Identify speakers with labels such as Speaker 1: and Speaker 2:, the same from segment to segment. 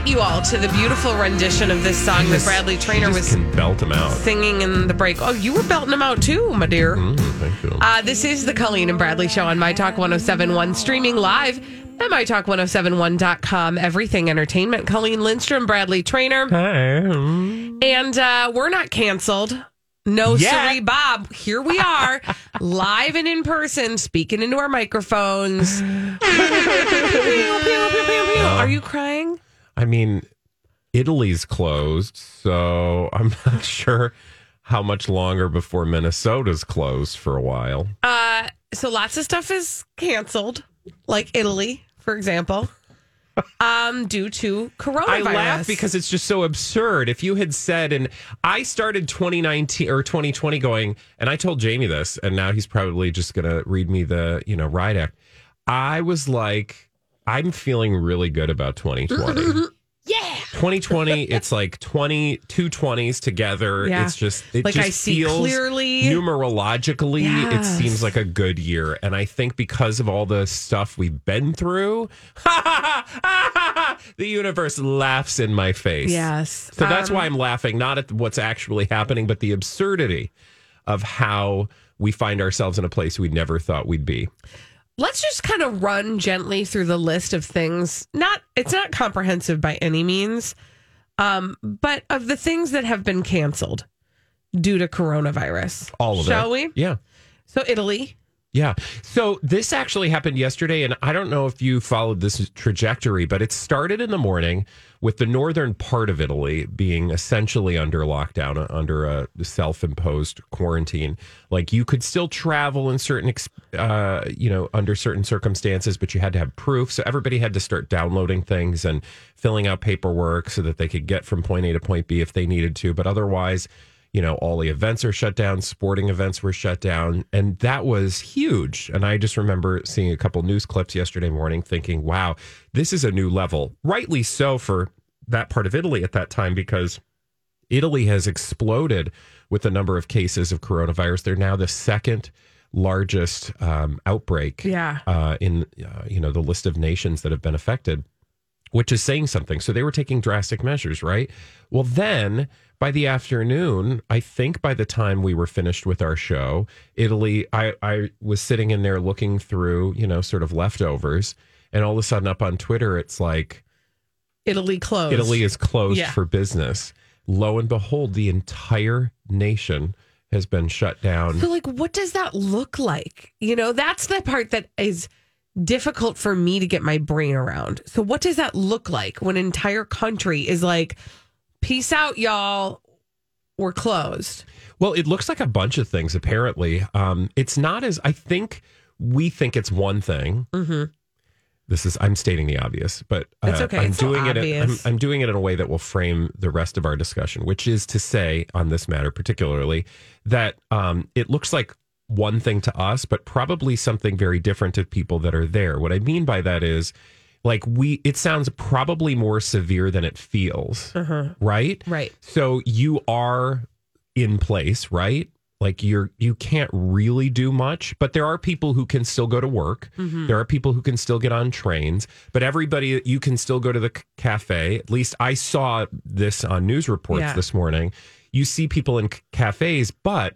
Speaker 1: Treat you all to the beautiful rendition of this song that Bradley
Speaker 2: Traynor
Speaker 1: was
Speaker 2: belt them out.
Speaker 1: singing in the break. Oh, you were belting them out too, my dear.
Speaker 2: Mm, thank you.
Speaker 1: Uh, this is the Colleen and Bradley show on My Talk 1071, streaming live at MyTalk1071.com. Everything Entertainment. Colleen Lindstrom, Bradley Traynor. And uh, we're not canceled. No,
Speaker 2: Yet.
Speaker 1: sorry, Bob. Here we are, live and in person, speaking into our microphones. Are you crying?
Speaker 2: I mean, Italy's closed, so I'm not sure how much longer before Minnesota's closed for a while.
Speaker 1: Uh, so lots of stuff is canceled, like Italy, for example, um, due to coronavirus.
Speaker 2: I laugh because it's just so absurd. If you had said, and I started 2019 or 2020 going, and I told Jamie this, and now he's probably just going to read me the, you know, riot act. I was like, I'm feeling really good about 2020.
Speaker 1: yeah,
Speaker 2: 2020, it's like 20, two 20s together.
Speaker 1: Yeah.
Speaker 2: It's just, it
Speaker 1: Like,
Speaker 2: just
Speaker 1: I see
Speaker 2: feels
Speaker 1: clearly.
Speaker 2: numerologically, it seems like a good year. And I think because of all the stuff we've been through, the universe laughs in my face.
Speaker 1: yes.
Speaker 2: So that's
Speaker 1: Um,
Speaker 2: why I'm laughing, not at what's actually happening, but the absurdity of how we find ourselves in a place we never thought we'd be.
Speaker 1: Let's just kind of run gently through the list of things. Not it's not comprehensive by any means, um, but of the things that have been canceled due to coronavirus.
Speaker 2: All of
Speaker 1: Shall
Speaker 2: it.
Speaker 1: we?
Speaker 2: Yeah.
Speaker 1: So Italy.
Speaker 2: Yeah. So this actually happened yesterday, and I don't know if you followed this trajectory, but it started in the morning with the northern part of Italy being essentially under lockdown, uh, under a self imposed quarantine. Like you could still travel in certain, uh, you know, under certain circumstances, but you had to have proof. So everybody had to start downloading things and filling out paperwork so that they could get from point A to point B if they needed to. But otherwise, you know, all the events are shut down, sporting events were shut down, and that was huge. And I just remember seeing a couple news clips yesterday morning thinking, wow, this is a new level. Rightly so for that part of Italy at that time because Italy has exploded with the number of cases of coronavirus. They're now the second largest um, outbreak
Speaker 1: Yeah.
Speaker 2: uh, in uh, you know the list of nations that have been affected, which is saying something. So they were taking drastic measures, right? Well, then by the afternoon, I think by the time we were finished with our show, Italy, I, I was sitting in there looking through, you know, sort of leftovers, and all of a sudden up on Twitter, it's like
Speaker 1: Italy closed.
Speaker 2: Italy is closed
Speaker 1: Yeah.
Speaker 2: for business. Lo and behold, the entire nation has been shut down.
Speaker 1: So, like, what does that look like? You know, that's the part that is difficult for me to get my brain around. So, what does that look like when an entire country is like, peace out, y'all, we're closed?
Speaker 2: Well, it looks like a bunch of things, apparently. Um, it's not as, I think we think it's one thing.
Speaker 1: Mm-hmm.
Speaker 2: This is, I'm stating the obvious, but uh,
Speaker 1: okay.
Speaker 2: I'm
Speaker 1: It's so
Speaker 2: doing it. in- I'm. I'm doing it in a way that will frame the rest of our discussion, which is to say, on this matter particularly, that um, it looks like one thing to us, but probably something very different to people that are there. What I mean by that is, like we, it sounds probably more severe than it feels, right?
Speaker 1: Right.
Speaker 2: So you are in place, right? Like you're you can't really do much, but there are people who can still go to work. There are people who can still get on trains, but everybody you can still go to the cafe. At least I saw this on news reports
Speaker 1: Yeah.
Speaker 2: this morning. You see people in c- cafes, but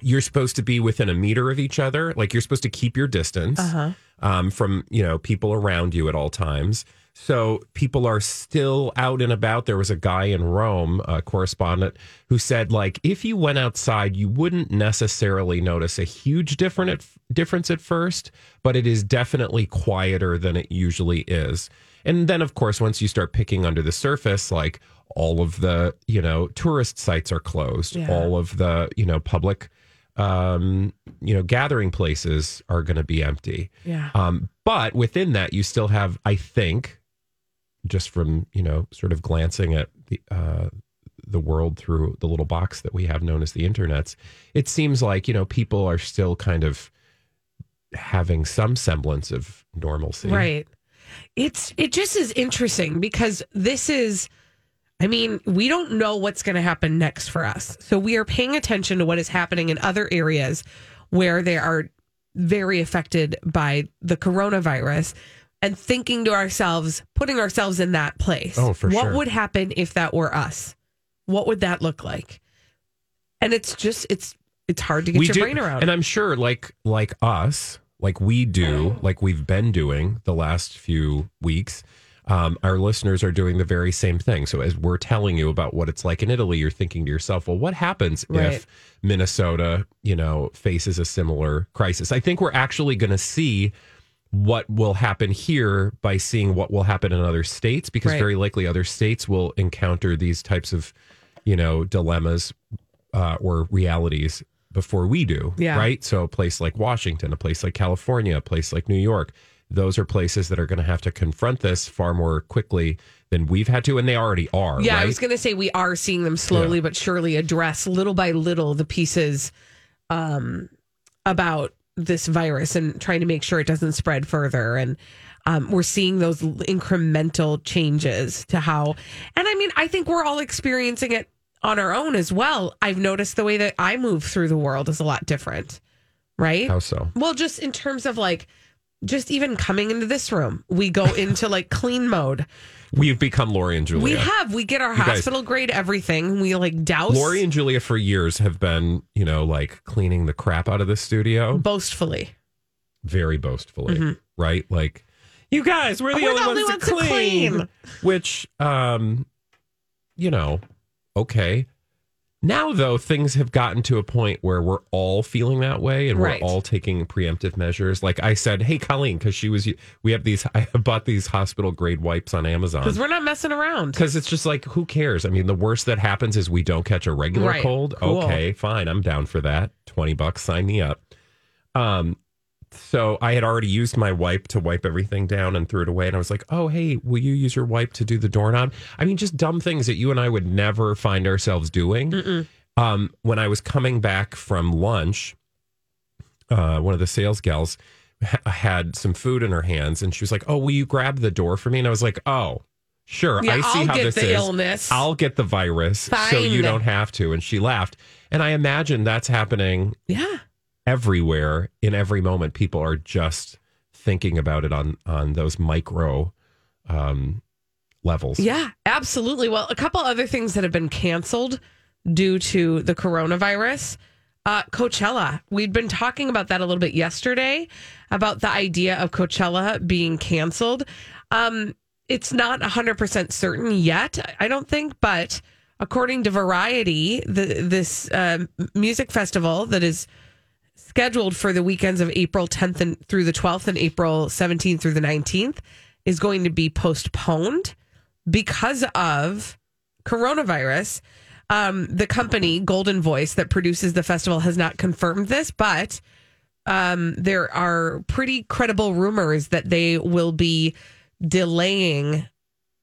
Speaker 2: you're supposed to be within a meter of each other. Like you're supposed to keep your distance.
Speaker 1: Uh-huh.
Speaker 2: Um, from you know people around you at all times. So people are still out and about. There was a guy in Rome, a correspondent, who said like if you went outside, you wouldn't necessarily notice a huge different at, difference at first, but it is definitely quieter than it usually is. And then, of course, once you start picking under the surface, like all of the you know tourist sites are closed,
Speaker 1: Yeah.
Speaker 2: all of the you know public um, you know gathering places are going to be empty.
Speaker 1: Yeah.
Speaker 2: Um, but within that, you still have, I think, just from you know, sort of glancing at the uh, the world through the little box that we have known as the internets, it seems like you know people are still kind of having some semblance of normalcy.
Speaker 1: Right. It's it just is interesting because this is I mean, we don't know what's going to happen next for us. So we are paying attention to what is happening in other areas where they are very affected by the coronavirus and thinking to ourselves, putting ourselves in that place.
Speaker 2: Oh, for
Speaker 1: what
Speaker 2: sure.
Speaker 1: would happen if that were us? What would that look like? And it's just it's it's hard to get your
Speaker 2: do-
Speaker 1: brain around.
Speaker 2: And I'm sure, like like us, like we do, like we've been doing the last few weeks. Um, our listeners are doing the very same thing. So as we're telling you about what it's like in Italy, you're thinking to yourself, well, what happens
Speaker 1: Right.
Speaker 2: if Minnesota, you know, faces a similar crisis? I think we're actually going to see what will happen here by seeing what will happen in other states, because
Speaker 1: Right.
Speaker 2: very likely other states will encounter these types of, you know, dilemmas uh, or realities before we do.
Speaker 1: Yeah.
Speaker 2: Right. So a place like Washington, a place like California, a place like New York, those are places that are going to have to confront this far more quickly than we've had to, and they already are.
Speaker 1: Yeah,
Speaker 2: right?
Speaker 1: I was going to say we are seeing them slowly
Speaker 2: Yeah.
Speaker 1: but surely address little by little the pieces um, about this virus and trying to make sure it doesn't spread further. And um, we're seeing those incremental changes to how, and I mean, I think we're all experiencing it on our own as well. I've noticed the way that I move through the world is a lot different, right?
Speaker 2: How so?
Speaker 1: Well, just in terms of like, just even coming into this room, we go into like clean mode.
Speaker 2: We've become Lori and Julia.
Speaker 1: We have. We get our
Speaker 2: guys-
Speaker 1: hospital grade everything. We like douse
Speaker 2: Lori and Julia for years have been, you know, like cleaning the crap out of the studio
Speaker 1: boastfully.
Speaker 2: very boastfully, right? Like, you guys, we're the,
Speaker 1: Mm-hmm. We're
Speaker 2: only,
Speaker 1: the
Speaker 2: ones,
Speaker 1: only
Speaker 2: to
Speaker 1: ones to
Speaker 2: clean.
Speaker 1: clean.
Speaker 2: Which, um, you know, okay. Now, though, things have gotten to a point where we're all feeling that way and
Speaker 1: Right.
Speaker 2: we're all taking preemptive measures. Like I said, hey, Colleen, because she was, we have these, I bought these hospital grade wipes on Amazon.
Speaker 1: Because we're not messing around.
Speaker 2: Because it's just like, who cares? I mean, the worst that happens is we don't catch a regular
Speaker 1: Right.
Speaker 2: cold.
Speaker 1: Cool.
Speaker 2: Okay, fine. I'm down for that. 20 bucks, sign me up. Um, so I had already used my wipe to wipe everything down and threw it away. And I was like, oh, hey, will you use your wipe to do the doorknob? I mean, just dumb things that you and I would never find ourselves doing. Um, when I was coming back from lunch, uh, one of the sales gals ha- had some food in her hands and she was like, oh, will you grab the door for me? And I was like, oh, sure.
Speaker 1: Yeah,
Speaker 2: I see
Speaker 1: I'll
Speaker 2: how
Speaker 1: get
Speaker 2: this
Speaker 1: the
Speaker 2: is.
Speaker 1: illness.
Speaker 2: I'll get the virus so you don't have to. And she laughed. And I imagine that's happening
Speaker 1: yeah.
Speaker 2: Everywhere in every moment. People are just thinking about it on on those micro um, levels.
Speaker 1: Yeah, absolutely. Well, a couple other things that have been canceled due to the coronavirus. Uh, Coachella. We'd been talking about that a little bit yesterday about the idea of Coachella being canceled. Um, it's not 100% certain yet, I don't think, but according to Variety, the, this um music festival that is scheduled for the weekends of April 10th and through the 12th and April 17th through the 19th is going to be postponed because of coronavirus. Um, the company Goldenvoice that produces the festival has not confirmed this, but um, there are pretty credible rumors that they will be delaying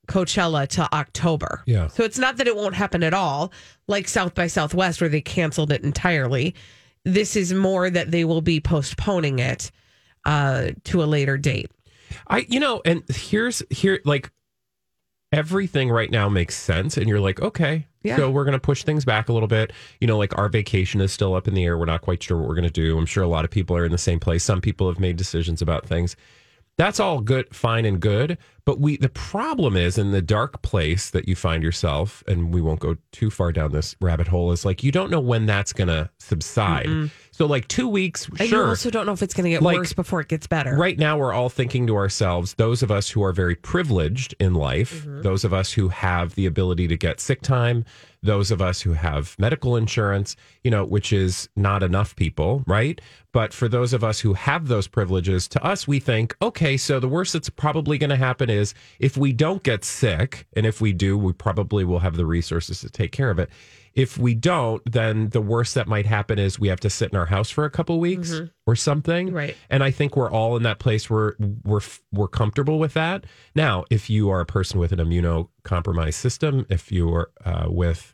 Speaker 1: Coachella to October.
Speaker 2: Yeah.
Speaker 1: So it's not that it won't happen at all, like South by Southwest, where they canceled it entirely. This is more that they will be postponing it uh, to a later date.
Speaker 2: I you know, and here's here like everything right now makes sense and you're like, okay.
Speaker 1: Yeah.
Speaker 2: So we're gonna push things back a little bit. You know, like our vacation is still up in the air. We're not quite sure what we're gonna do. I'm sure a lot of people are in the same place. Some people have made decisions about things. That's all good, fine and good. But we the problem is in the dark place that you find yourself, and we won't go too far down this rabbit hole. Is like you don't know when that's going to subside. So like two weeks,
Speaker 1: And
Speaker 2: sure.
Speaker 1: you also don't know if it's going to get
Speaker 2: Like,
Speaker 1: worse before it gets better.
Speaker 2: Right now, we're all thinking to ourselves, those of us who are very privileged in life,
Speaker 1: Mm-hmm.
Speaker 2: those of us who have the ability to get sick time, those of us who have medical insurance, you know, which is not enough people, right? But for those of us who have those privileges, to us, we think, okay, so the worst that's probably going to happen is if we don't get sick, and if we do, we probably will have the resources to take care of it. If we don't, then the worst that might happen is we have to sit in our house for a couple weeks or something.
Speaker 1: Right.
Speaker 2: And I think we're all in that place where we're we're comfortable with that. Now, if you are a person with an immunocompromised system, if you are uh, with,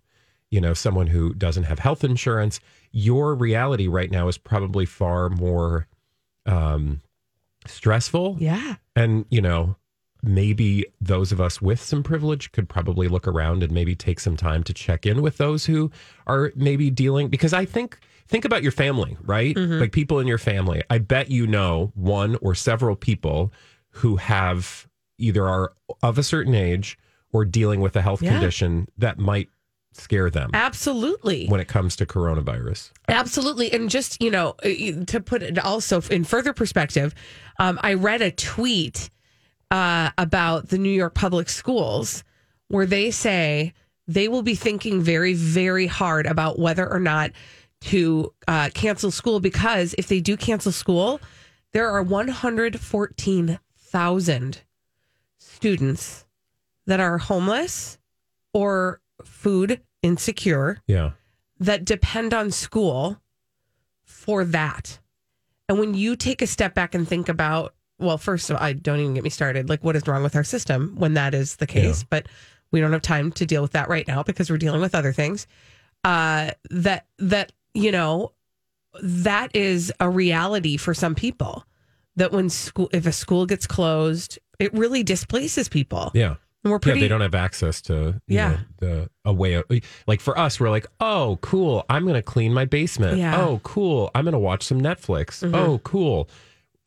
Speaker 2: you know, someone who doesn't have health insurance, your reality right now is probably far more um, stressful.
Speaker 1: Yeah.
Speaker 2: And you know, maybe those of us with some privilege could probably look around and maybe take some time to check in with those who are maybe dealing because I think think about your family, right? Like people in your family. I bet you know one or several people who have either are of a certain age or dealing with a health
Speaker 1: Yeah.
Speaker 2: condition that might scare them
Speaker 1: Absolutely.
Speaker 2: when it comes to coronavirus.
Speaker 1: Absolutely. And just, you know, to put it also in further perspective, um, I read a tweet uh, about the New York public schools where they say they will be thinking very, very hard about whether or not to uh, cancel school because if they do cancel school, there are 114,000 students that are homeless or food insecure
Speaker 2: Yeah.
Speaker 1: that depend on school for that. And when you take a step back and think about, well, first of all, I don't even get me started. Like, what is wrong with our system when that is the case?
Speaker 2: Yeah.
Speaker 1: But we don't have time to deal with that right now because we're dealing with other things. Uh, that that you know, that is a reality for some people. That when school, if a school gets closed, it really displaces people.
Speaker 2: Yeah.
Speaker 1: And we're pretty.
Speaker 2: yeah, they don't have access to you
Speaker 1: Yeah.
Speaker 2: know, the a way of like for us, we're like, oh, cool, I'm gonna clean my basement.
Speaker 1: Yeah. Mm-hmm.
Speaker 2: Oh, cool, I'm gonna watch some Netflix. Oh, cool.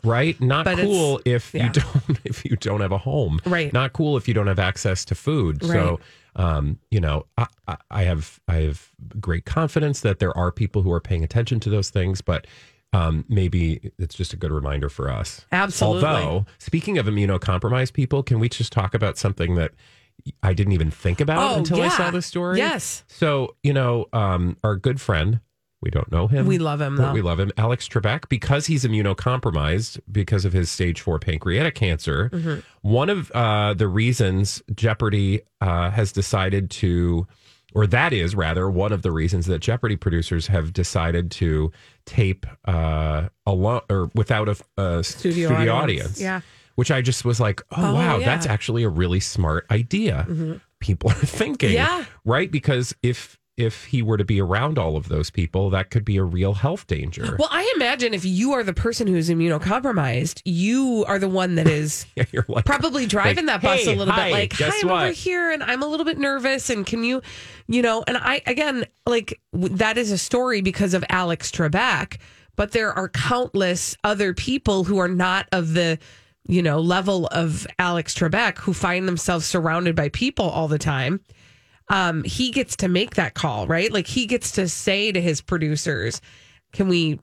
Speaker 2: Right? Not
Speaker 1: But
Speaker 2: cool if
Speaker 1: yeah.
Speaker 2: you don't if you don't have a home.
Speaker 1: Right.
Speaker 2: Not cool if you don't have access to food. So um, you know, I, I, have I have great confidence that there are people who are paying attention to those things, but um, maybe it's just a good reminder for us.
Speaker 1: Absolutely.
Speaker 2: Although, speaking of immunocompromised people, can we just talk about something that I didn't even think about
Speaker 1: Oh,
Speaker 2: until I saw this story?
Speaker 1: Yes.
Speaker 2: So, you know, um, our good friend, we don't know him.
Speaker 1: We love him,
Speaker 2: but
Speaker 1: though.
Speaker 2: We love him. Alex Trebek, because he's immunocompromised because of his stage four pancreatic cancer.
Speaker 1: Mm-hmm.
Speaker 2: One of uh, the reasons Jeopardy uh, has decided to, or that is rather one of the reasons that Jeopardy producers have decided to tape uh, alone or without a, a studio,
Speaker 1: Studio
Speaker 2: audience.
Speaker 1: audience. Yeah.
Speaker 2: Which I just was like, oh,
Speaker 1: Oh,
Speaker 2: wow,
Speaker 1: yeah. Mm-hmm.
Speaker 2: that's actually a really smart idea. People are thinking,
Speaker 1: Yeah.
Speaker 2: right? Because if if he were to be around all of those people, that could be a real health danger.
Speaker 1: Well, I imagine if you are the person who's immunocompromised, you are the one that is
Speaker 2: Yeah, like
Speaker 1: probably driving
Speaker 2: like,
Speaker 1: that bus
Speaker 2: "Hey,
Speaker 1: a little
Speaker 2: hi,
Speaker 1: bit like, hi, I'm over here and I'm a little bit nervous. And can you, you know, and I, again, like w- that is a story because of Alex Trebek, but there are countless other people who are not of the, you know, level of Alex Trebek who find themselves surrounded by people all the time um, he gets to make that call, right? Like he gets to say to his producers, "Can we,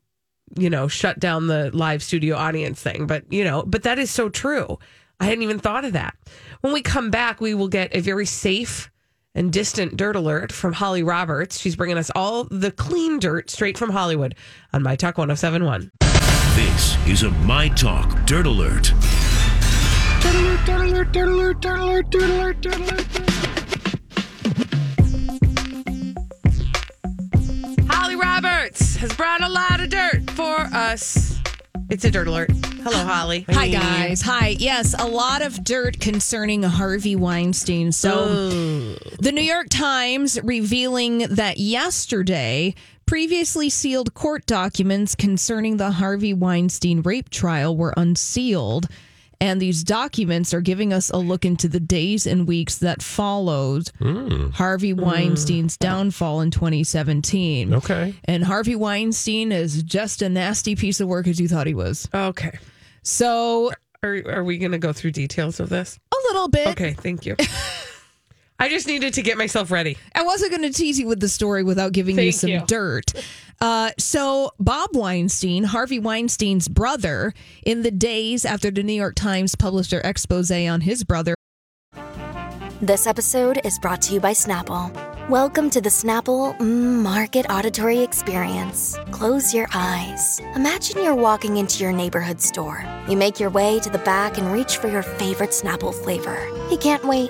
Speaker 1: you know, shut down the live studio audience thing?" But you know, but that is so true. I hadn't even thought of that. When we come back, we will get a very safe and distant dirt alert from Holly Roberts. She's bringing us all the clean dirt straight from Hollywood on My Talk 1071.
Speaker 3: This is a My Talk Dirt Alert.
Speaker 1: Holly has brought a lot of dirt for us. It's a dirt alert. Hello, Holly.
Speaker 4: Hi, guys. Hi. Yes, a lot of dirt concerning Harvey Weinstein. So, the New York Times revealing that yesterday, previously sealed court documents concerning the Harvey Weinstein rape trial were unsealed. And these documents are giving us a look into the days and weeks that followed hmm. Harvey hmm. Weinstein's downfall in 2017.
Speaker 2: Okay.
Speaker 4: And Harvey Weinstein is just a nasty piece of work as you thought he was.
Speaker 1: Okay.
Speaker 4: So
Speaker 1: Are, are we going to go through details of this?
Speaker 4: a little bit.
Speaker 1: Okay, thank you. I just needed to get myself ready.
Speaker 4: I wasn't going to tease you with the story without giving you some
Speaker 1: you.
Speaker 4: dirt. Uh, so, Bob Weinstein, Harvey Weinstein's brother, in the days after the New York Times published their expose on his brother,
Speaker 5: This episode is brought to you by Snapple. Welcome to the Snapple mm, Market Auditory Experience. Close your eyes. Imagine you're walking into your neighborhood store. You make your way to the back and reach for your favorite Snapple flavor. You can't wait.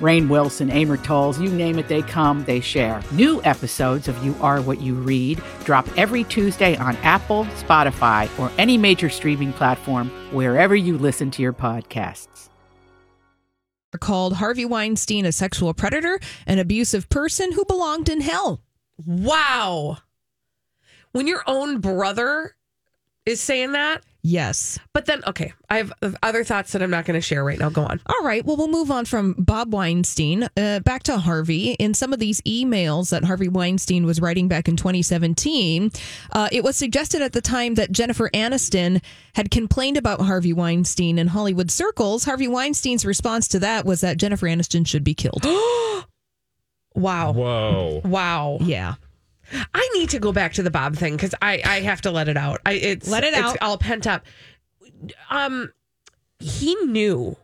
Speaker 6: Rainn Wilson, Amor Towles, you name it, they come, they share. New episodes of You Are What You Read drop every Tuesday on Apple, Spotify, or any major streaming platform wherever you listen to your podcasts.
Speaker 4: called Harvey Weinstein a sexual predator, an abusive person who belonged in hell.
Speaker 1: Wow. When your own brother is saying that,
Speaker 4: Yes.
Speaker 1: but then, okay, I have other thoughts that I'm not going to share right now. Go on.
Speaker 4: All right. Well, we'll move on from Bob Weinstein uh, back to Harvey. In some of these emails that Harvey Weinstein was writing back in 2017, uh, it was suggested at the time that Jennifer Aniston had complained about Harvey Weinstein in Hollywood circles. Harvey Weinstein's response to that was that Jennifer Aniston should be killed.
Speaker 1: Wow.
Speaker 2: Whoa.
Speaker 1: Wow.
Speaker 4: yeah.
Speaker 1: I need to go back to the Bob thing because I, I have to let it out. I it's
Speaker 4: Let it
Speaker 1: it's
Speaker 4: out.
Speaker 1: all pent up. Um, he knew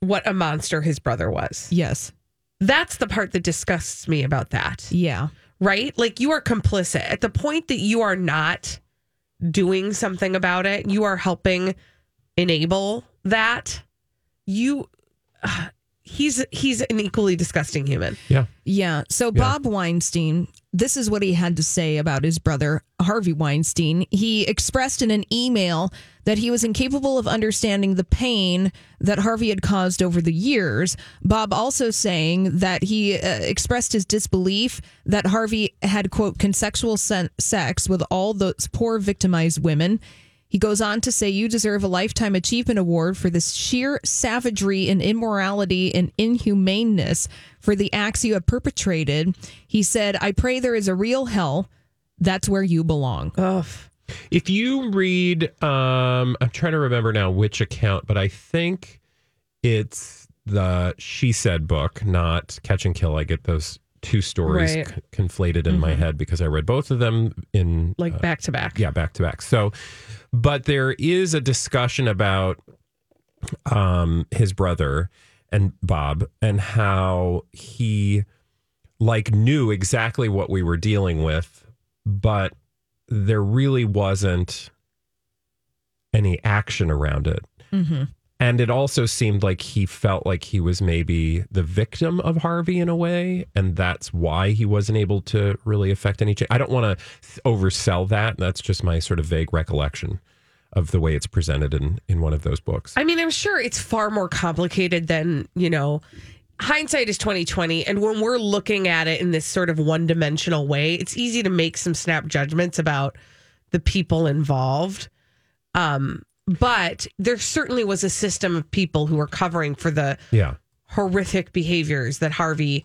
Speaker 1: what a monster his brother was.
Speaker 4: Yes.
Speaker 1: That's the part that disgusts me about that.
Speaker 4: Yeah.
Speaker 1: Right? Like you are complicit at the point that you are not doing something about it. You are helping enable that. You, uh, he's he's an equally disgusting human.
Speaker 2: Yeah.
Speaker 4: Yeah. So Bob Weinstein, this is what he had to say about his brother, Harvey Weinstein. He expressed in an email that he was incapable of understanding the pain that Harvey had caused over the years. Bob also saying that he uh, expressed his disbelief that Harvey had, quote, consensual sen- sex with all those poor victimized women. He goes on to say, You deserve a Lifetime Achievement Award for this sheer savagery and immorality and inhumaneness for the acts you have perpetrated. He said, I pray there is a real hell. That's where you belong.
Speaker 1: Ugh.
Speaker 2: If you read, um, I'm trying to remember now which account, but I think it's the She Said book, not Catch and Kill. I get those two stories
Speaker 1: Right.
Speaker 2: c- conflated in my mm-hmm. head because I read both of them in
Speaker 1: Like uh, back to back.
Speaker 2: yeah, back to back. So, but there is a discussion about um his brother and Bob and how he like knew exactly what we were dealing with, but there really wasn't any action around it. Mm-hmm. And it also seemed like he felt like he was maybe the victim of Harvey in a way, and that's why he wasn't able to really affect any change. I don't want to oversell that. That's just my sort of vague recollection of the way it's presented in in one of those books.
Speaker 1: I mean, I'm sure it's far more complicated than, you know, hindsight is 2020 and when we're looking at it in this sort of one-dimensional way, it's easy to make some snap judgments about the people involved. Um but there certainly was a system of people who were covering for the
Speaker 2: yeah,
Speaker 1: horrific behaviors that Harvey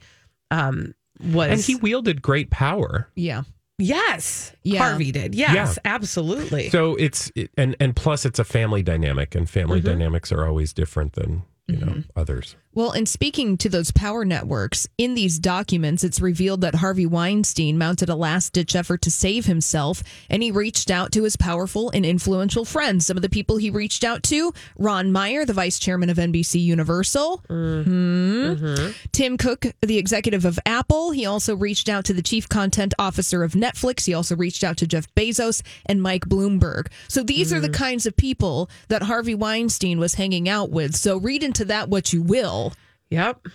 Speaker 1: um was
Speaker 2: and he wielded great power.
Speaker 4: Yeah.
Speaker 1: Yes.
Speaker 4: Yeah.
Speaker 1: Harvey did. Yes,
Speaker 2: Yeah.
Speaker 1: absolutely.
Speaker 2: So it's it, and and plus it's a family dynamic, and family dynamics are always different than you know others.
Speaker 4: Well, in speaking to those power networks, in these documents, it's revealed that Harvey Weinstein mounted a last ditch effort to save himself and he reached out to his powerful and influential friends. Some of the people he reached out to Ron Meyer, the vice chairman of NBC Universal, Mhm. Tim Cook, the executive of Apple. He also reached out to the chief content officer of Netflix. He also reached out to Jeff Bezos and Mike Bloomberg. So these are the kinds of people that Harvey Weinstein was hanging out with. So read into that what you will.
Speaker 1: Yep.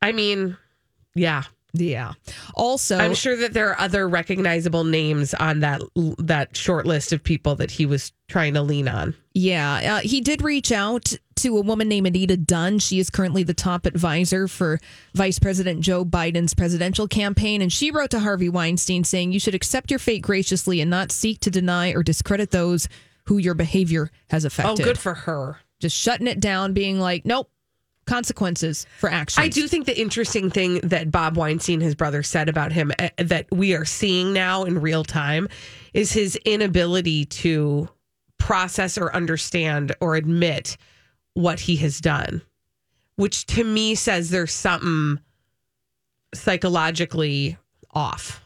Speaker 1: I mean, yeah.
Speaker 4: Yeah. Also,
Speaker 1: I'm sure that there are other recognizable names on that that short list of people that he was trying to lean on.
Speaker 4: Yeah, uh, he did reach out to a woman named Anita Dunn. She is currently the top advisor for Vice President Joe Biden's presidential campaign. And she wrote to Harvey Weinstein saying, You should accept your fate graciously and not seek to deny or discredit those who your behavior has affected."
Speaker 1: Oh, good for her.
Speaker 4: Just shutting it down, being like, Nope, consequences for action.
Speaker 1: I do think the interesting thing that Bob Weinstein, his brother, said about him uh, that we are seeing now in real time is his inability to process or understand or admit what he has done, which to me says there's something psychologically off.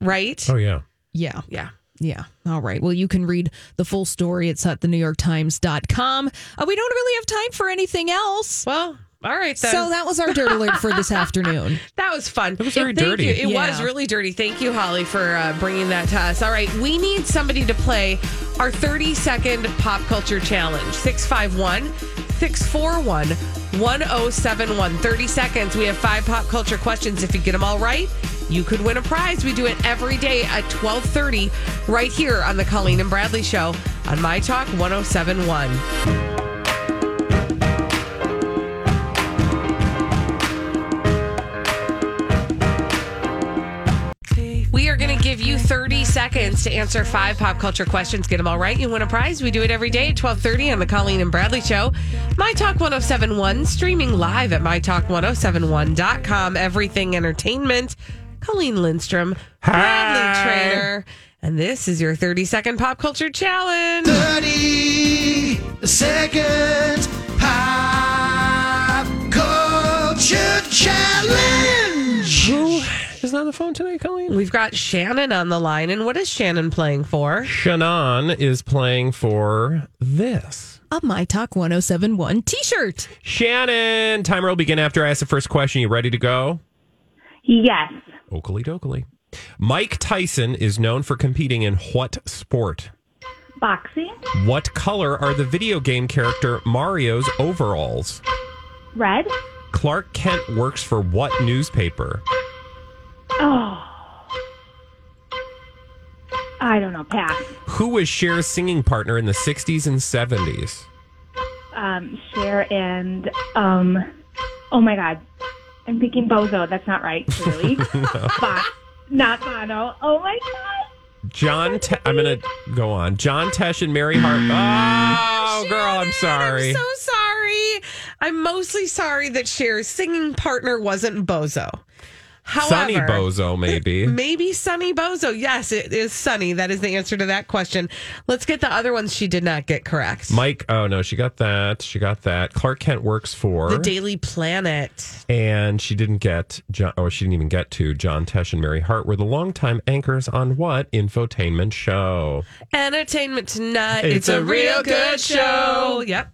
Speaker 1: Right?
Speaker 2: Oh yeah.
Speaker 4: Yeah.
Speaker 1: Yeah.
Speaker 4: Yeah. All right. Well, you can read the full story. It's at thenewyorktimes.com. Uh, we don't really have time for anything else.
Speaker 1: Well, all right then.
Speaker 4: So that was our dirt alert for this afternoon.
Speaker 1: That was fun. It
Speaker 2: was very
Speaker 1: Thank
Speaker 2: dirty.
Speaker 1: You. It
Speaker 4: Yeah.
Speaker 1: was really dirty. Thank you, Holly, for uh, bringing that to us. All right, we need somebody to play our 30 second pop culture challenge. 651 641 1071. 30 seconds. We have five pop culture questions. If you get them all right, you could win a prize. We do it every day at 1230 right here on the Colleen and Bradley Show on My Talk 1071. We are going to give you 30 seconds to answer five pop culture questions. Get them all right. You win a prize. We do it every day at 1230 on the Colleen and Bradley Show. My Talk 1071, streaming live at MyTalk1071.com. Everything Entertainment. Colleen Lindstrom, Bradley
Speaker 2: Hi.
Speaker 1: Traynor. And this is your 30 second pop culture challenge.
Speaker 7: 30 second pop culture challenge.
Speaker 2: Who is on the phone tonight, Colleen?
Speaker 1: We've got Shannon on the line. And what is Shannon playing for?
Speaker 2: Shannon is playing for this.
Speaker 4: A My Talk 1071 t shirt.
Speaker 2: Shannon, timer will begin after I ask the first question. You ready to go?
Speaker 8: Yes.
Speaker 2: Oakley dokley. Mike Tyson is known for competing in what sport?
Speaker 8: Boxing.
Speaker 2: What color are the video game character Mario's overalls?
Speaker 8: Red.
Speaker 2: Clark Kent works for what newspaper?
Speaker 8: Oh. I don't know. Pass.
Speaker 2: Who was Cher's singing partner in the 60s and 70s?
Speaker 8: Um, Cher and um. Oh my God. I'm thinking Bozo. That's not right. Clearly. Not Bono. Oh my God.
Speaker 2: John, Te- I'm going to go on. John Tesh and Mary Hart. Oh, girl, I'm sorry.
Speaker 1: I'm so sorry. I'm mostly sorry that Cher's singing partner wasn't Bozo. However,
Speaker 2: Sonny Bozo, uh, maybe.
Speaker 1: Maybe Sonny Bozo. Yes, it is Sonny. That is the answer to that question. Let's get the other ones she did not get correct.
Speaker 2: Mike, oh no, she got that. She got that. Clark Kent works for
Speaker 1: the Daily Planet.
Speaker 2: and she didn't get John, or oh, she didn't even get to John Tesh and Mary Hart were the longtime anchors on what infotainment show?
Speaker 1: Entertainment Tonight.
Speaker 2: It's a real good show.
Speaker 1: Yep.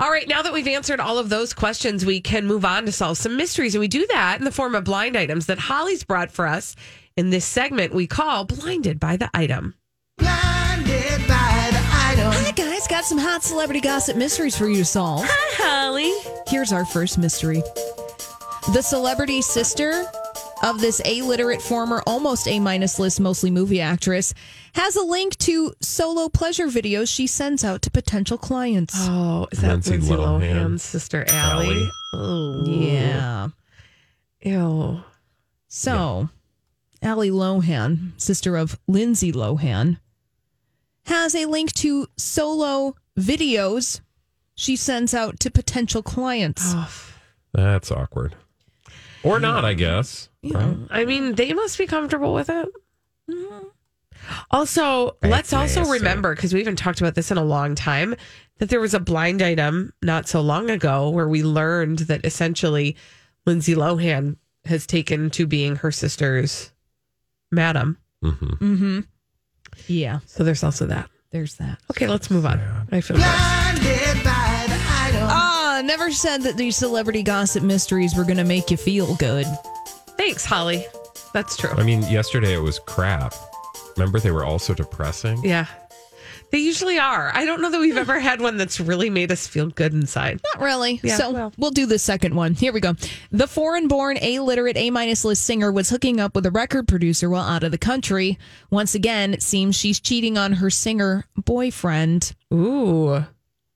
Speaker 1: All right, now that we've answered all of those questions, we can move on to solve some mysteries. And we do that in the form of blind items that Holly's brought for us in this segment we call Blinded by the Item.
Speaker 7: Blinded by the item.
Speaker 4: Hi, guys. Got some hot celebrity gossip mysteries for you to solve.
Speaker 1: Hi, Holly.
Speaker 4: Here's our first mystery The celebrity sister of this illiterate former almost A minus list, mostly movie actress, has a link to solo pleasure videos she sends out to potential clients.
Speaker 1: Oh, is that
Speaker 2: Lindsay
Speaker 1: Lindsay,
Speaker 2: Lohan.
Speaker 1: Lohan's sister, Ali?
Speaker 2: Ali.
Speaker 1: Oh,
Speaker 4: Yeah.
Speaker 1: Ew.
Speaker 4: So, Ali Lohan, sister of Lindsay Lohan, has a link to solo videos she sends out to potential clients.
Speaker 2: That's awkward. Or not, I guess. Right?
Speaker 1: I mean, they must be comfortable with it. Also, let's also
Speaker 2: nasty.
Speaker 1: remember because we haven't talked about this in a long time that there was a blind item not so long ago where we learned that essentially Lindsay Lohan has taken to being her sister's madam.
Speaker 2: Mm-hmm.
Speaker 4: Mm-hmm. Yeah,
Speaker 1: So there's also that.
Speaker 4: there's that.
Speaker 1: Okay, let's move on. I feel gross.
Speaker 7: Blinded
Speaker 4: never said that these celebrity gossip mysteries were going to make you feel good.
Speaker 1: Thanks, Holly. That's true.
Speaker 2: I mean, yesterday it was crap. Remember, they were all so depressing.
Speaker 1: Yeah. They usually are. I don't know that we've ever had one that's really made us feel good inside.
Speaker 4: Not really.
Speaker 1: Yeah,
Speaker 4: so
Speaker 1: well.
Speaker 4: we'll do the second one. Here we go. The foreign born, A literate, A minus list singer was hooking up with a record producer while out of the country. Once again, it seems she's cheating on her singer boyfriend.
Speaker 1: Ooh.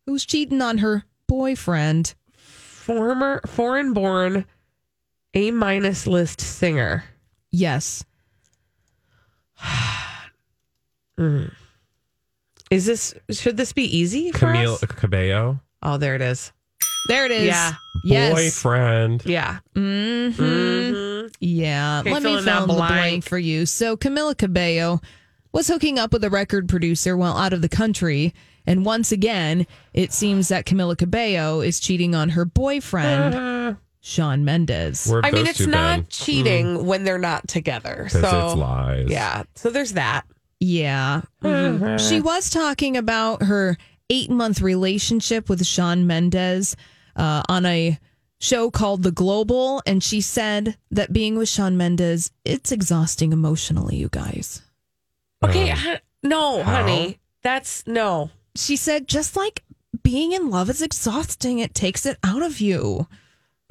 Speaker 4: Who's cheating on her boyfriend?
Speaker 1: Former foreign born A minus list singer.
Speaker 4: Yes.
Speaker 1: Is this should this be easy for
Speaker 2: Camille
Speaker 1: us?
Speaker 2: Cabello,
Speaker 1: Oh, there it is.
Speaker 4: There it is.
Speaker 1: Yeah.
Speaker 4: Yes.
Speaker 2: boyfriend.
Speaker 1: Yeah.
Speaker 4: Mm-hmm.
Speaker 1: Mhm.
Speaker 4: Yeah.
Speaker 1: Okay,
Speaker 4: Let me
Speaker 1: fill in
Speaker 4: fill
Speaker 1: that
Speaker 4: in the
Speaker 1: blank.
Speaker 4: blank for you. So Camila Cabello was hooking up with a record producer while out of the country. And once again, it seems that Camila Cabello is cheating on her boyfriend,
Speaker 1: Uh,
Speaker 4: Shawn Mendes.
Speaker 2: Where'd
Speaker 1: I mean,
Speaker 2: those
Speaker 1: it's
Speaker 2: two
Speaker 1: not
Speaker 2: been?
Speaker 1: cheating when they're not together.
Speaker 2: 'Cause
Speaker 1: So
Speaker 2: it's lies.
Speaker 1: Yeah. So there's that.
Speaker 4: Yeah. She was talking about her eight month relationship with Shawn Mendes uh, on a show called The Global. And she said that being with Shawn Mendes, it's exhausting emotionally, you guys.
Speaker 1: Okay.
Speaker 2: Um,
Speaker 1: no,
Speaker 2: how?
Speaker 1: honey. That's no.
Speaker 4: She said, just like being in love is exhausting, it takes it out of you.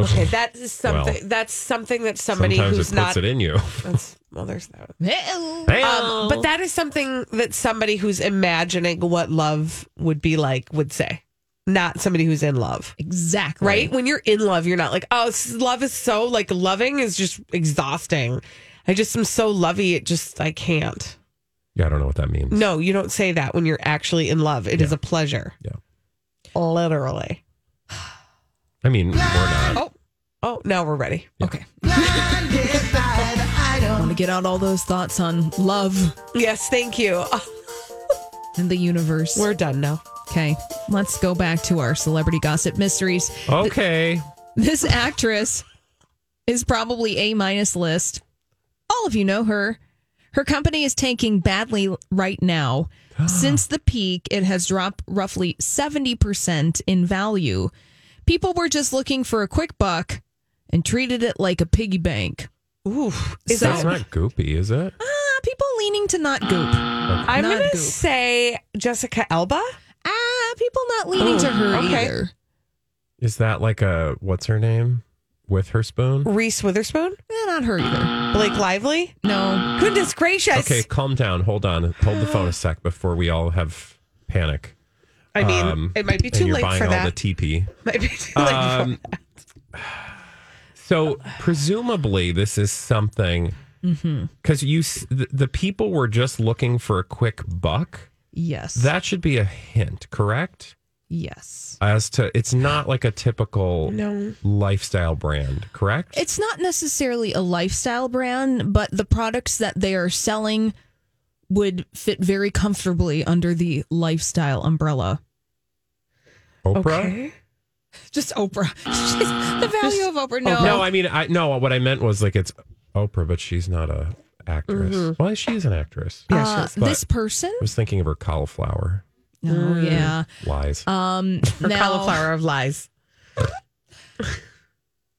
Speaker 1: Okay, that is something.
Speaker 2: Well,
Speaker 1: that's something that somebody
Speaker 2: Sometimes
Speaker 1: who's
Speaker 2: it puts
Speaker 1: not.
Speaker 2: it in you.
Speaker 1: That's, well, there's that. Um, but that is something that somebody who's imagining what love would be like would say, not somebody who's in love.
Speaker 4: exactly.
Speaker 1: Right? When you're in love, you're not like, oh, love is so like loving is just exhausting. I just am so lovey. It just I can't.
Speaker 2: Yeah, I don't know what that means.
Speaker 1: No, you don't say that when you're actually in love. It is a pleasure.
Speaker 2: Yeah.
Speaker 1: Literally.
Speaker 2: I mean, we're not.
Speaker 1: Oh, oh, now we're ready.
Speaker 4: Okay.
Speaker 7: Blinded by the
Speaker 4: I want to get out all those thoughts on love
Speaker 1: Yes, thank you.
Speaker 4: And the universe.
Speaker 1: we're done now.
Speaker 4: Okay, let's go back to our celebrity gossip mysteries.
Speaker 2: Okay.
Speaker 4: This actress is probably A minus list. All of you know her. Her company is tanking badly right now. Since the peak, it has dropped roughly 70% in value. People were just looking for a quick buck and treated it like a piggy bank.
Speaker 1: Ooh, is
Speaker 4: So-
Speaker 2: That's
Speaker 1: that?
Speaker 2: not goopy, is it?
Speaker 4: Ah, people leaning to not goop.
Speaker 1: I'm gonna say Jessica Alba.
Speaker 4: Ah, people not leaning to her
Speaker 1: okay.
Speaker 4: either.
Speaker 2: Is that like a what's her name with her spoon?
Speaker 1: Reese Witherspoon,
Speaker 4: Eh, not her either.
Speaker 1: Blake Lively.
Speaker 4: No.
Speaker 1: Goodness gracious!
Speaker 2: Okay, calm down. Hold on. Hold the phone a sec before we all have panic.
Speaker 1: I mean,
Speaker 2: Um,
Speaker 1: it might be
Speaker 2: and
Speaker 1: too
Speaker 2: you're
Speaker 1: late
Speaker 2: buying
Speaker 1: for
Speaker 2: all
Speaker 1: that.
Speaker 2: the TP.
Speaker 1: might be too late
Speaker 2: Um,
Speaker 1: for that.
Speaker 2: So presumably this is something
Speaker 1: Mm-hmm.
Speaker 2: because you s- the, the people were just looking for a quick buck.
Speaker 4: Yes.
Speaker 2: That should be a hint, correct?
Speaker 4: Yes.
Speaker 2: As to it's not like a typical
Speaker 1: No.
Speaker 2: lifestyle brand, correct?
Speaker 4: It's not necessarily a lifestyle brand, but the products that they are selling would fit very comfortably under the lifestyle umbrella.
Speaker 2: Oprah.
Speaker 1: Okay.
Speaker 4: Just Oprah. She's- the value of Oprah. No.
Speaker 2: No, I mean, I no. What I meant was like it's Oprah, but she's not a actress. Well, she's an actress.
Speaker 1: Yeah,
Speaker 4: Uh, this person?
Speaker 2: I was thinking of her cauliflower
Speaker 4: Oh, yeah.
Speaker 2: lies.
Speaker 4: Um,
Speaker 1: Her
Speaker 4: now,
Speaker 1: cauliflower of lies.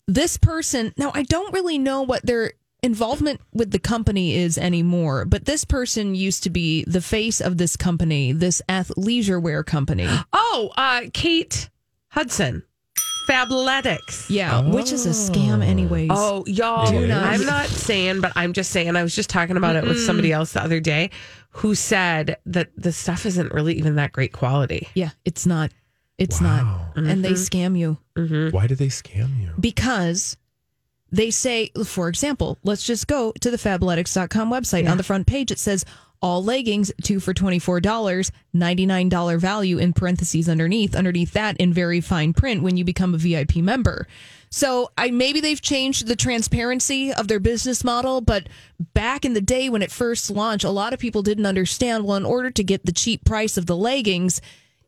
Speaker 4: this person now i don't really know what their involvement with the company is anymore but this person used to be the face of this company this athleisure wear company
Speaker 1: Oh, uh, Kate Hudson, Fabletics.
Speaker 4: yeah which is a scam anyways
Speaker 1: Oh, y'all,
Speaker 2: Do not-
Speaker 1: I'm not saying, but I'm just saying, I was just talking about it with somebody else the other day who said that the stuff isn't really even that great quality.
Speaker 4: yeah it's not it's
Speaker 2: Wow.
Speaker 4: not and they mm-hmm. scam you mm-hmm.
Speaker 2: Why do they scam you?
Speaker 4: because they say, for example, let's just go to the fabletics.com website. On the front page, it says all leggings, two for $24, $99 value in parentheses underneath. Underneath that, in very fine print, when you become a VIP member. So I maybe they've changed the transparency of their business model, but back in the day when it first launched, a lot of people didn't understand. Well, in order to get the cheap price of the leggings,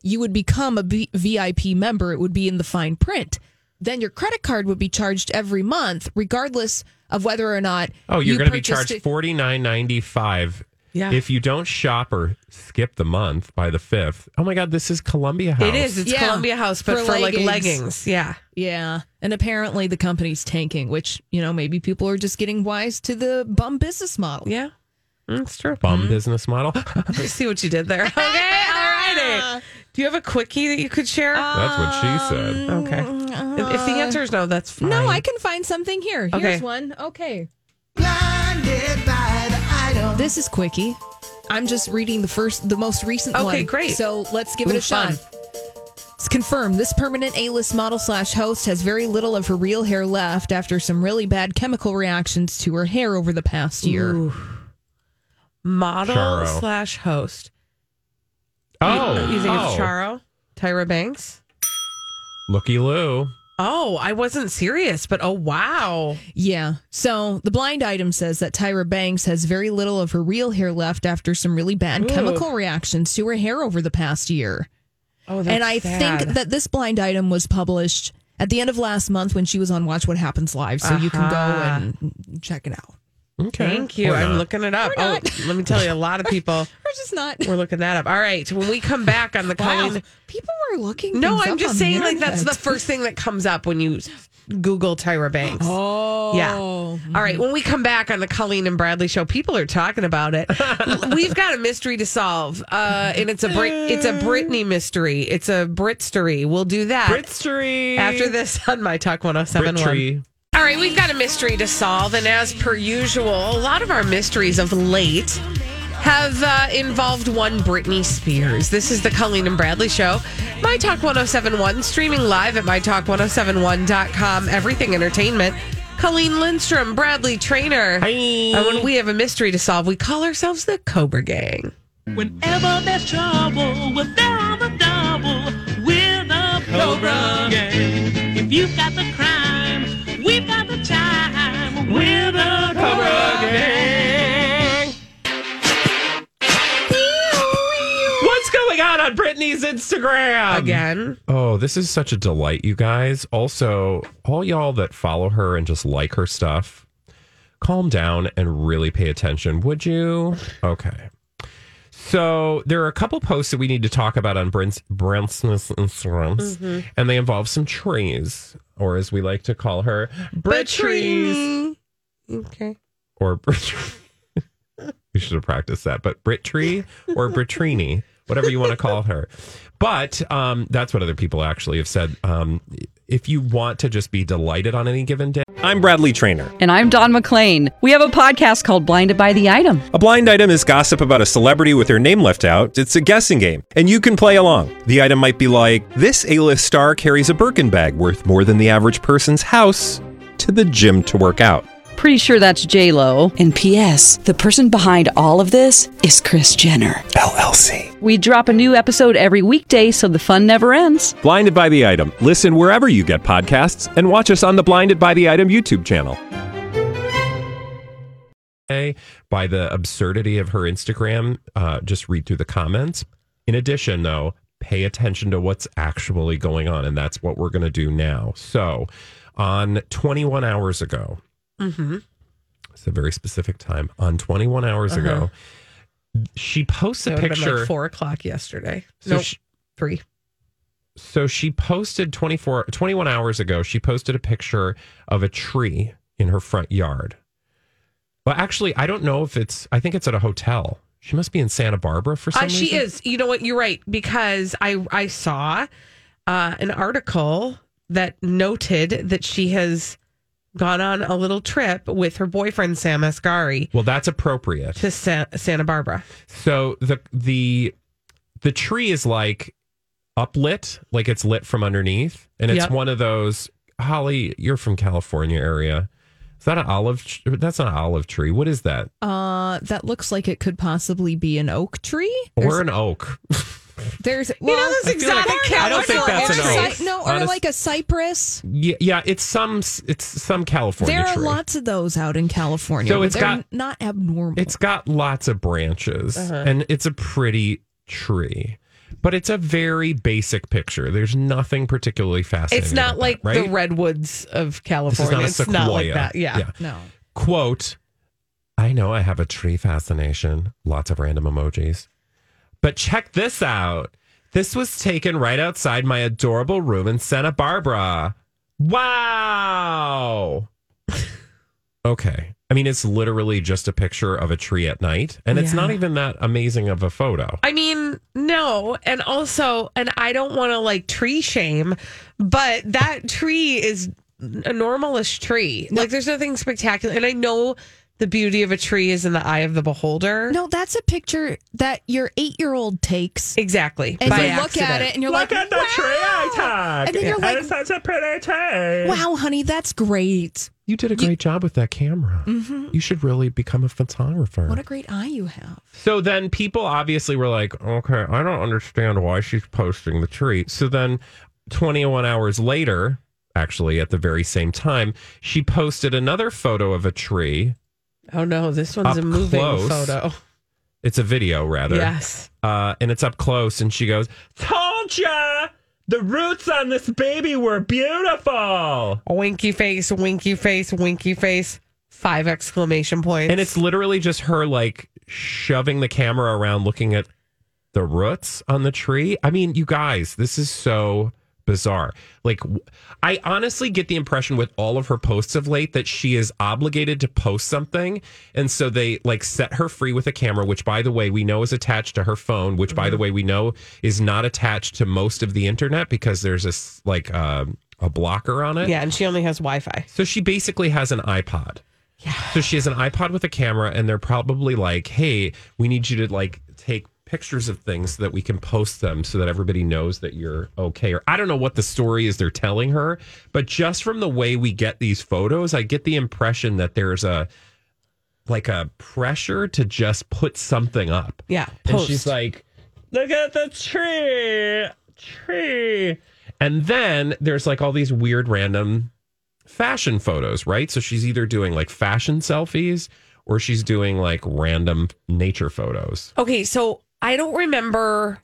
Speaker 4: you would become a B- VIP member. It would be in the fine print. Then your credit card would be charged every month, regardless of whether or not.
Speaker 2: Oh, you're
Speaker 4: you
Speaker 2: going to be charged forty nine ninety five.
Speaker 1: Yeah.
Speaker 2: If you don't shop or skip the month by the fifth, oh my God, this is Columbia House.
Speaker 1: It is. It's
Speaker 4: Yeah,
Speaker 1: Columbia House, but
Speaker 4: for
Speaker 1: for, like
Speaker 4: leggings.
Speaker 1: leggings. Yeah.
Speaker 4: Yeah, and apparently the company's tanking, which you know maybe people are just getting wise to the bum business model.
Speaker 1: Yeah. That's true.
Speaker 2: bum mm-hmm. business model.
Speaker 1: I see what you did there. Okay, all righty. Do you have a quickie that you could share?
Speaker 2: That's what she um, said.
Speaker 1: okay. If, if the uh, answer is no, that's fine.
Speaker 4: No, I can find something here.
Speaker 1: Okay.
Speaker 4: Here's one. Okay.
Speaker 7: Blinded by the item.
Speaker 4: This is quickie. I'm just reading the first, the most recent one.
Speaker 1: Okay, great.
Speaker 4: So let's give it
Speaker 1: Ooh,
Speaker 4: a shot.
Speaker 1: fun.
Speaker 4: It's confirmed. This permanent A-list model slash host has very little of her real hair left after some really bad chemical reactions to her hair over the past year.
Speaker 1: Ooh. Model
Speaker 2: Charo.
Speaker 1: slash host.
Speaker 2: Oh,
Speaker 1: You think
Speaker 2: oh.
Speaker 1: it's Charo? Tyra Banks?
Speaker 2: Looky Lou.
Speaker 1: Oh, I wasn't serious, but oh wow.
Speaker 4: Yeah. So the blind item says that Tyra Banks has very little of her real hair left after some really bad
Speaker 1: Ooh.
Speaker 4: chemical reactions to her hair over the past year.
Speaker 1: Oh, that's
Speaker 4: and I
Speaker 1: sad.
Speaker 4: think that this blind item was published at the end of last month when she was on Watch What Happens Live. So you can go
Speaker 1: Uh-huh.
Speaker 4: and check it out.
Speaker 2: Okay.
Speaker 1: Thank you.
Speaker 2: Or
Speaker 1: I'm
Speaker 2: not.
Speaker 1: looking it up.
Speaker 4: Or
Speaker 1: Oh,
Speaker 4: not.
Speaker 1: let me tell you, a lot of people
Speaker 4: Or just not.
Speaker 1: were looking that up. All right, when we come back on the
Speaker 4: Wow.
Speaker 1: Colleen.
Speaker 4: People were looking.
Speaker 1: No,
Speaker 4: things
Speaker 1: I'm
Speaker 4: up
Speaker 1: just
Speaker 4: on
Speaker 1: saying, like that's the first thing that comes up when you Google Tyra Banks.
Speaker 4: Oh.
Speaker 1: Yeah. All right. When we come back on the Colleen and Bradley show, people are talking about it. We've got a mystery to solve, uh, and it's a Brit- it's a Britney mystery. It's a Britstery. We'll do that
Speaker 2: Britstery.
Speaker 1: after this on my Talk 1071.
Speaker 2: Brittree.
Speaker 1: All right, we've got a mystery to solve, and as per usual, a lot of our mysteries of late have uh, involved one Britney Spears. This is the Colleen and Bradley Show. My Talk 1071, streaming live at mytalk1071.com. Everything Entertainment. Colleen Lindstrom, Bradley Traynor.
Speaker 2: Hi.
Speaker 1: And when we have a mystery to solve, we call ourselves the Cobra Gang.
Speaker 7: Whenever there's trouble, we're there on the double. We're the Cobra Gang. If you've got the crime, Cobra Gang.
Speaker 2: What's going on on Britney's Instagram?
Speaker 1: Again.
Speaker 2: Oh, this is such a delight, you guys. Also, all y'all that follow her and just like her stuff, calm down and really pay attention, would you? Okay. So there are a couple posts that we need to talk about on Brent's Brent's Instagrams, mm-hmm. and they involve some trees, or as we like to call her, Brit trees,
Speaker 1: Okay.
Speaker 2: or Brit. we should have practiced that, but Brit tree or Britrini, whatever you want to call her. But um, that's what other people actually have said. Um, if you want to just be delighted on any given day,
Speaker 9: I'm Bradley Traynor.
Speaker 10: And I'm Don McClain. We have a podcast called Blinded by the Item.
Speaker 9: A blind item is gossip about a celebrity with their name left out. It's a guessing game, and you can play along. The item might be like this: A-list star carries a Birkin bag worth more than the average person's house to the gym to work out.
Speaker 10: Pretty sure that's J Lo.
Speaker 11: And P.S. The person behind all of this is Kris Jenner.
Speaker 9: LLC.
Speaker 10: We drop a new episode every weekday, so the fun never ends.
Speaker 9: Blinded by the item. Listen wherever you get podcasts, and watch us on the Blinded by the Item YouTube channel.
Speaker 2: by the absurdity of her Instagram, uh, just read through the comments. In addition, though, pay attention to what's actually going on, and that's what we're going to do now. So, on 21 hours ago,
Speaker 1: Mm-hmm.
Speaker 2: it's a very specific time. On 21 hours
Speaker 1: Uh-huh.
Speaker 2: ago, she posts a
Speaker 1: It would have been
Speaker 2: picture.
Speaker 1: like four o'clock yesterday.
Speaker 2: So
Speaker 1: nope,
Speaker 2: she-
Speaker 1: three.
Speaker 2: So she posted 24, 21 hours ago, she posted a picture of a tree in her front yard. Well, actually, I don't know if it's, I think it's at a hotel. She must be in Santa Barbara for some
Speaker 1: Uh, she
Speaker 2: reason.
Speaker 1: is. You know what? You're right because I I saw uh, an article that noted that she has gone on a little trip with her boyfriend Sam Asghari
Speaker 2: Well, that's appropriate.
Speaker 1: to Sa- Santa Barbara.
Speaker 2: So the the the tree is like uplit, like it's lit from underneath, and it's
Speaker 1: Yep.
Speaker 2: one of those. Holly, you're from California area. Is that an olive? tr- That's not an olive tree. What is that?
Speaker 4: Uh, that looks like it could possibly be an oak tree.
Speaker 2: Or an oak?
Speaker 4: There's
Speaker 1: You
Speaker 4: well,
Speaker 1: know those
Speaker 2: feel like- I don't think that's
Speaker 4: a
Speaker 2: an oak.
Speaker 4: no, or
Speaker 2: Honest-
Speaker 4: like a cypress.
Speaker 2: Yeah, yeah. It's some. It's some California
Speaker 4: There are
Speaker 2: tree.
Speaker 4: lots of those out in California.
Speaker 2: So it's
Speaker 4: they're
Speaker 2: got-
Speaker 4: not abnormal.
Speaker 2: It's got lots of branches,
Speaker 1: Uh-huh.
Speaker 2: and it's a pretty tree. But it's a very basic picture. There's nothing particularly fascinating.
Speaker 1: It's not like
Speaker 2: that, right?
Speaker 1: the redwoods of
Speaker 2: This
Speaker 1: California.
Speaker 2: is not a
Speaker 1: it's not like that. Yeah.
Speaker 2: Yeah.
Speaker 4: no.
Speaker 2: quote i know i have a tree fascination lots of random emojis but check this out this was taken right outside my adorable room in santa barbara wow okay I mean, it's literally just a picture of a tree at night, and it's
Speaker 1: Yeah.
Speaker 2: not even that amazing of a photo.
Speaker 1: I mean, no. And also, and I don't want to like tree shame, but that tree is a normalish tree. Like, there's nothing spectacular. And I know the beauty of a tree is in the eye of the beholder.
Speaker 4: No, that's a picture that your eight year old takes.
Speaker 1: Exactly.
Speaker 4: And
Speaker 1: By
Speaker 4: you look at it and you're like, wow. Look at that tree.
Speaker 2: I
Speaker 4: And then you're like,
Speaker 2: such a pretty tree.
Speaker 4: wow, honey, that's great.
Speaker 2: You did a great job with that camera. You should really become a photographer.
Speaker 4: Mm-hmm. What a great eye you have.
Speaker 2: So then people obviously were like, okay, I don't understand why she's posting the tree. So then 21 hours later, actually at the very same time, she posted another photo of a tree.
Speaker 1: Oh, no. This one's
Speaker 2: Up
Speaker 1: a moving
Speaker 2: close.
Speaker 1: photo.
Speaker 2: It's a video, rather.
Speaker 1: Yes.
Speaker 2: Uh, and it's up close, and she goes, Told ya! The roots on this baby were beautiful.
Speaker 1: Winky face, winky face, winky face. Five exclamation points.
Speaker 2: And it's literally just her like shoving the camera around looking at the roots on the tree. I mean, you guys, this is so bizarre. Like, I honestly get the impression with all of her posts of late that she is obligated to post something. And so they like set her free with a camera, which by the way, we know is attached to her phone, which by the way, we know is not attached to most of the internet because there's a s- like uh, a blocker on it.
Speaker 1: Yeah, and she only has Wi Fi.
Speaker 2: So she basically has an iPod. Yeah. So she has an iPod with a camera, and they're probably like, "Hey, we need you to like take pictures of things so that we can post them, so that everybody knows that you're okay." Or I don't know what the story is they're telling her, but just from the way we get these photos, I get the impression that there's a like a pressure to just put something up.
Speaker 1: Yeah.
Speaker 2: And she's like, look at the tree, tree. And then there's like all these weird random fashion photos, right? So she's either doing like fashion selfies or she's doing like random nature photos.
Speaker 1: Okay, so I don't remember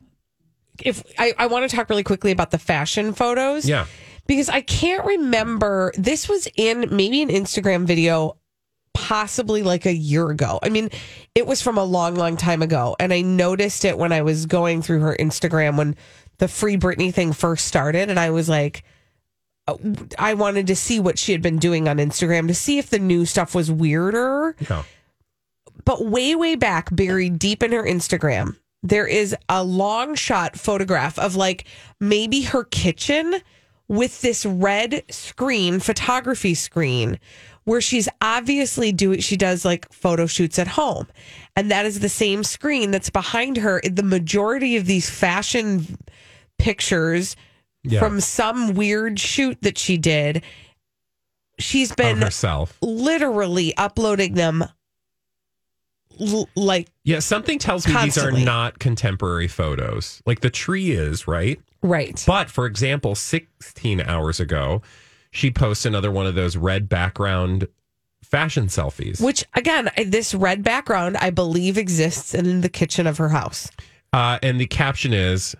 Speaker 1: if I, I want to talk really quickly about the fashion photos.
Speaker 2: Yeah.
Speaker 1: Because I can't remember. This was in maybe an Instagram video, possibly like a year ago. I mean, it was from a long, long time ago. And I noticed it when I was going through her Instagram when the Free Britney thing first started. And I was like, uh, I wanted to see what she had been doing on Instagram to see if the new stuff was weirder
Speaker 2: Yeah.
Speaker 1: but way way back buried deep in her instagram there is a long shot photograph of like maybe her kitchen with this red screen photography screen where she's obviously doing she does like photo shoots at home and that is the same screen that's behind her in the majority of these fashion pictures
Speaker 2: Yeah.
Speaker 1: from some weird shoot that she did she's been
Speaker 2: herself.
Speaker 1: literally uploading them l- like
Speaker 2: Yeah, something tells me
Speaker 1: Constantly.
Speaker 2: these are not contemporary photos. Like the tree is, right?
Speaker 1: right
Speaker 2: But for example, 16 hours ago, she posts another one of those red background fashion selfies.
Speaker 1: which again this red background i believe exists in the kitchen of her house
Speaker 2: Uh, and the caption is,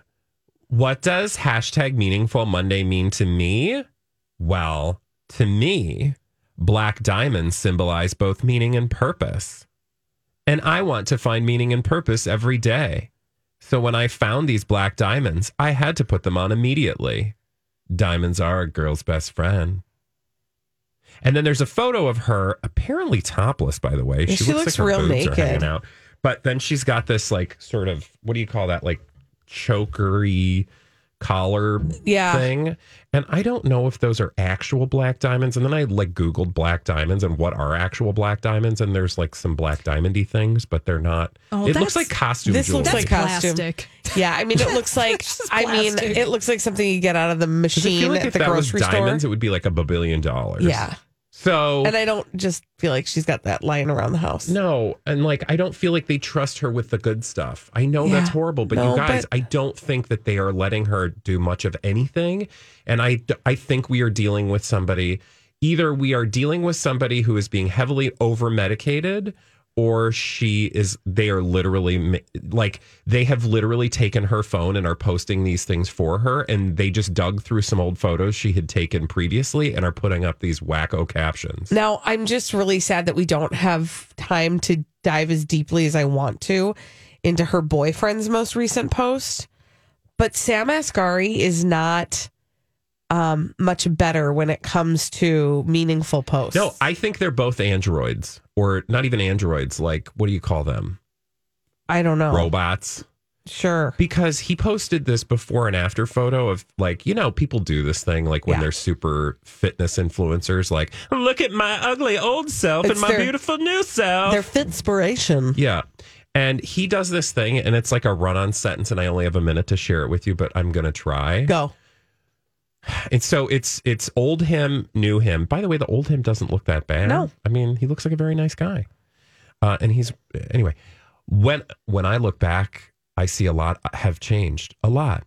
Speaker 2: What does hashtag meaningful Monday mean to me? Well, to me, black diamonds symbolize both meaning and purpose. And I want to find meaning and purpose every day. So when I found these black diamonds, I had to put them on immediately. Diamonds are a girl's best friend. And then there's a photo of her, apparently topless, by the way.
Speaker 1: Yeah, she looks like
Speaker 2: her
Speaker 1: real
Speaker 2: boobs are
Speaker 1: naked.
Speaker 2: hanging out. But then she's got this like sort of what do you call that? Like chokery collar
Speaker 1: Yeah.
Speaker 2: thing. And I don't know if those are actual black diamonds. And then I like Googled black diamonds and what are actual black diamonds. And there's like some black diamondy things, but they're not.
Speaker 4: Oh,
Speaker 2: it looks like costume
Speaker 1: this
Speaker 2: jewelry.
Speaker 1: looks like costume
Speaker 4: plastic.
Speaker 1: yeah i mean it looks like i mean it looks like something you get out of the
Speaker 2: Does it
Speaker 1: machine
Speaker 2: feel like
Speaker 1: at
Speaker 2: if
Speaker 1: the
Speaker 2: that was
Speaker 1: grocery store
Speaker 2: diamonds, it would be like a babillion dollars.
Speaker 1: yeah
Speaker 2: So
Speaker 1: and i don't just feel like she's got that lying around the house
Speaker 2: No, and like I don't feel like they trust her with the good stuff. I know that's horrible, but
Speaker 1: No,
Speaker 2: you guys,
Speaker 1: but-
Speaker 2: I don't think that they are letting her do much of anything. And I I think we are dealing with somebody either we are dealing with somebody who is being heavily over medicated or she is they are literally like they have literally taken her phone and are posting these things for her and they just dug through some old photos she had taken previously and are putting up these wacko captions.
Speaker 1: Now, I'm just really sad that we don't have time to dive as deeply as I want to into her boyfriend's most recent post. But Sam Asghari is not um, much better when it comes to meaningful posts.
Speaker 2: No, I think they're both androids, or not even androids. Like, what do you call them?
Speaker 1: I don't know.
Speaker 2: Robots.
Speaker 1: Sure.
Speaker 2: Because he posted this before and after photo of like, you know, people do this thing like when
Speaker 1: Yeah.
Speaker 2: they're super fitness influencers, like, look at my ugly old self
Speaker 1: It's
Speaker 2: and my
Speaker 1: their-
Speaker 2: beautiful new self.
Speaker 1: Their fitspiration.
Speaker 2: Yeah. And he does this thing, and it's like a run on sentence, and I only have a minute to share it with you, but I'm going to try.
Speaker 1: Go.
Speaker 2: And so it's it's old him, new him. By the way, the old him doesn't look that bad.
Speaker 1: No.
Speaker 2: I mean he looks like a very nice guy. Uh, and he's anyway. When when I look back, I see a lot have changed. A lot.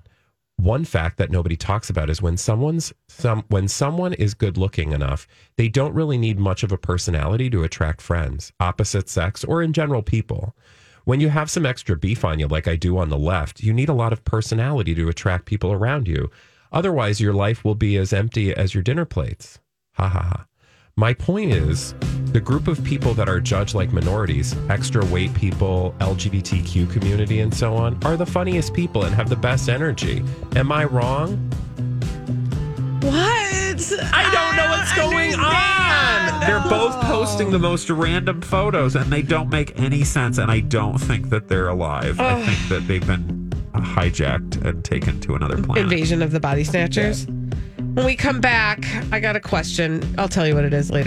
Speaker 2: One fact that nobody talks about is when someone's some when someone is good looking enough, they don't really need much of a personality to attract friends, opposite sex, or in general people. When you have some extra beef on you, like I do on the left, you need a lot of personality to attract people around you. Otherwise, your life will be as empty as your dinner plates. Ha ha ha. My point is the group of people that are judged like minorities, extra weight people, LGBTQ community, and so on, are the funniest people and have the best energy. Am I wrong?
Speaker 1: What?
Speaker 2: I don't know what's going on. They're both posting the most random photos and they don't make any sense. And I don't think that they're alive. I think that they've been hijacked and taken to another planet.
Speaker 1: Invasion of the Body Snatchers. When we come back, I got a question. I'll tell you what it is later.